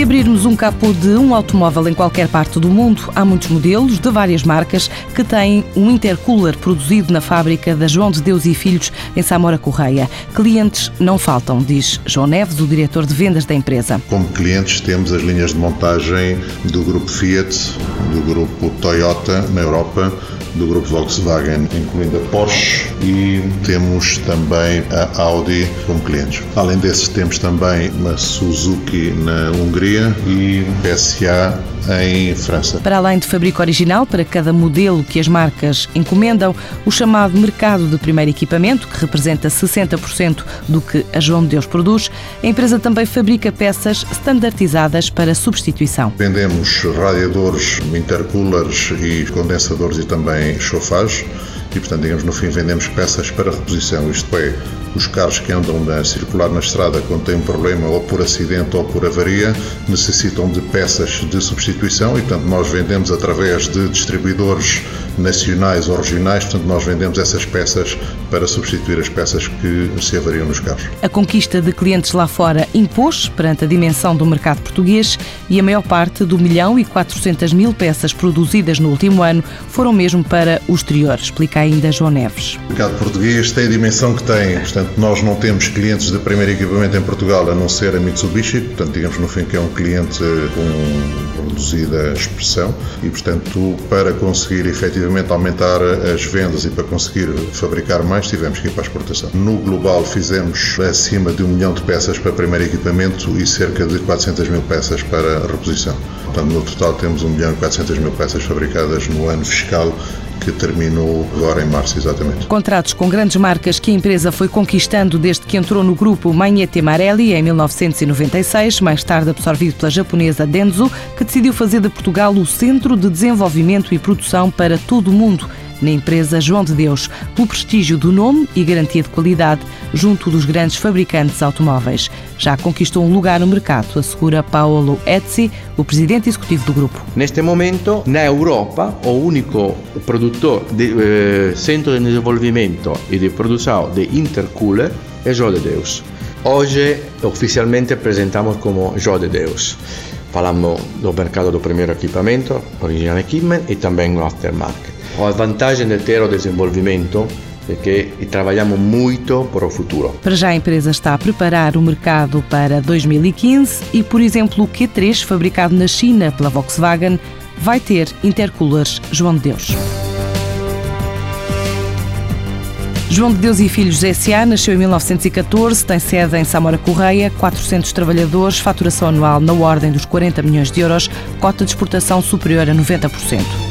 Se abrirmos um capô de um automóvel em qualquer parte do mundo, há muitos modelos de várias marcas que têm um intercooler produzido na fábrica da João de Deus e Filhos, em Samora Correia. Clientes não faltam, diz João Neves, o diretor de vendas da empresa. Como clientes temos as linhas de montagem do grupo Fiat, do grupo Toyota na Europa, do grupo Volkswagen, incluindo a Porsche, e temos também a Audi como clientes. Além desses, temos também a Suzuki na Hungria e PSA em França. Para além de fabrico original para cada modelo que as marcas encomendam, o chamado mercado de primeiro equipamento, que representa 60% do que a João de Deus produz, a empresa também fabrica peças standardizadas para substituição. Vendemos radiadores, intercoolers e condensadores e também chofagens e, portanto, digamos, no fim vendemos peças para reposição, isto é, os carros que andam a circular na estrada quando têm um problema ou por acidente ou por avaria necessitam de peças de substituição e, portanto, nós vendemos através de distribuidores nacionais ou regionais, portanto, nós vendemos essas peças para substituir as peças que se avariam nos carros. A conquista de clientes lá fora impôs perante a dimensão do mercado português e a maior parte do milhão e 400 mil peças produzidas no último ano foram mesmo para o exterior, explica ainda João Neves. O mercado português tem a dimensão que tem, portanto, nós não temos clientes de primeiro equipamento em Portugal a não ser a Mitsubishi, portanto, digamos no fim que é um cliente com reduzida expressão e, portanto, para conseguir efetivamente aumentar as vendas e para conseguir fabricar mais, tivemos que ir para a exportação. No global fizemos acima de um milhão de peças para primeiro equipamento e cerca de 400 mil peças para reposição. Portanto, no total temos 1 milhão e 400 mil peças fabricadas no ano fiscal que terminou agora em março, exatamente. Contratos com grandes marcas que a empresa foi conquistando desde que entrou no grupo Magnete Marelli em 1996, mais tarde absorvido pela japonesa Denso, que decidiu fazer de Portugal o centro de desenvolvimento e produção para todo o mundo na empresa João de Deus, pelo prestígio do nome e garantia de qualidade junto dos grandes fabricantes automóveis. Já conquistou um lugar no mercado, assegura Paolo Etzi, o presidente executivo do grupo. Neste momento, na Europa, o único produtor de eh, centro de desenvolvimento e de produção de intercooler é João de Deus. Hoje, oficialmente, apresentamos como João de Deus. Falamos do mercado do primeiro equipamento, original equipment e também o aftermarket. A vantagem de ter o desenvolvimento é que trabalhamos muito para o futuro. Para já a empresa está a preparar o mercado para 2015 e, por exemplo, o Q3, fabricado na China pela Volkswagen, vai ter intercoolers João de Deus. João de Deus e Filhos S.A. nasceu em 1914, tem sede em Samora Correia, 400 trabalhadores, faturação anual na ordem dos 40 milhões de euros, cota de exportação superior a 90%.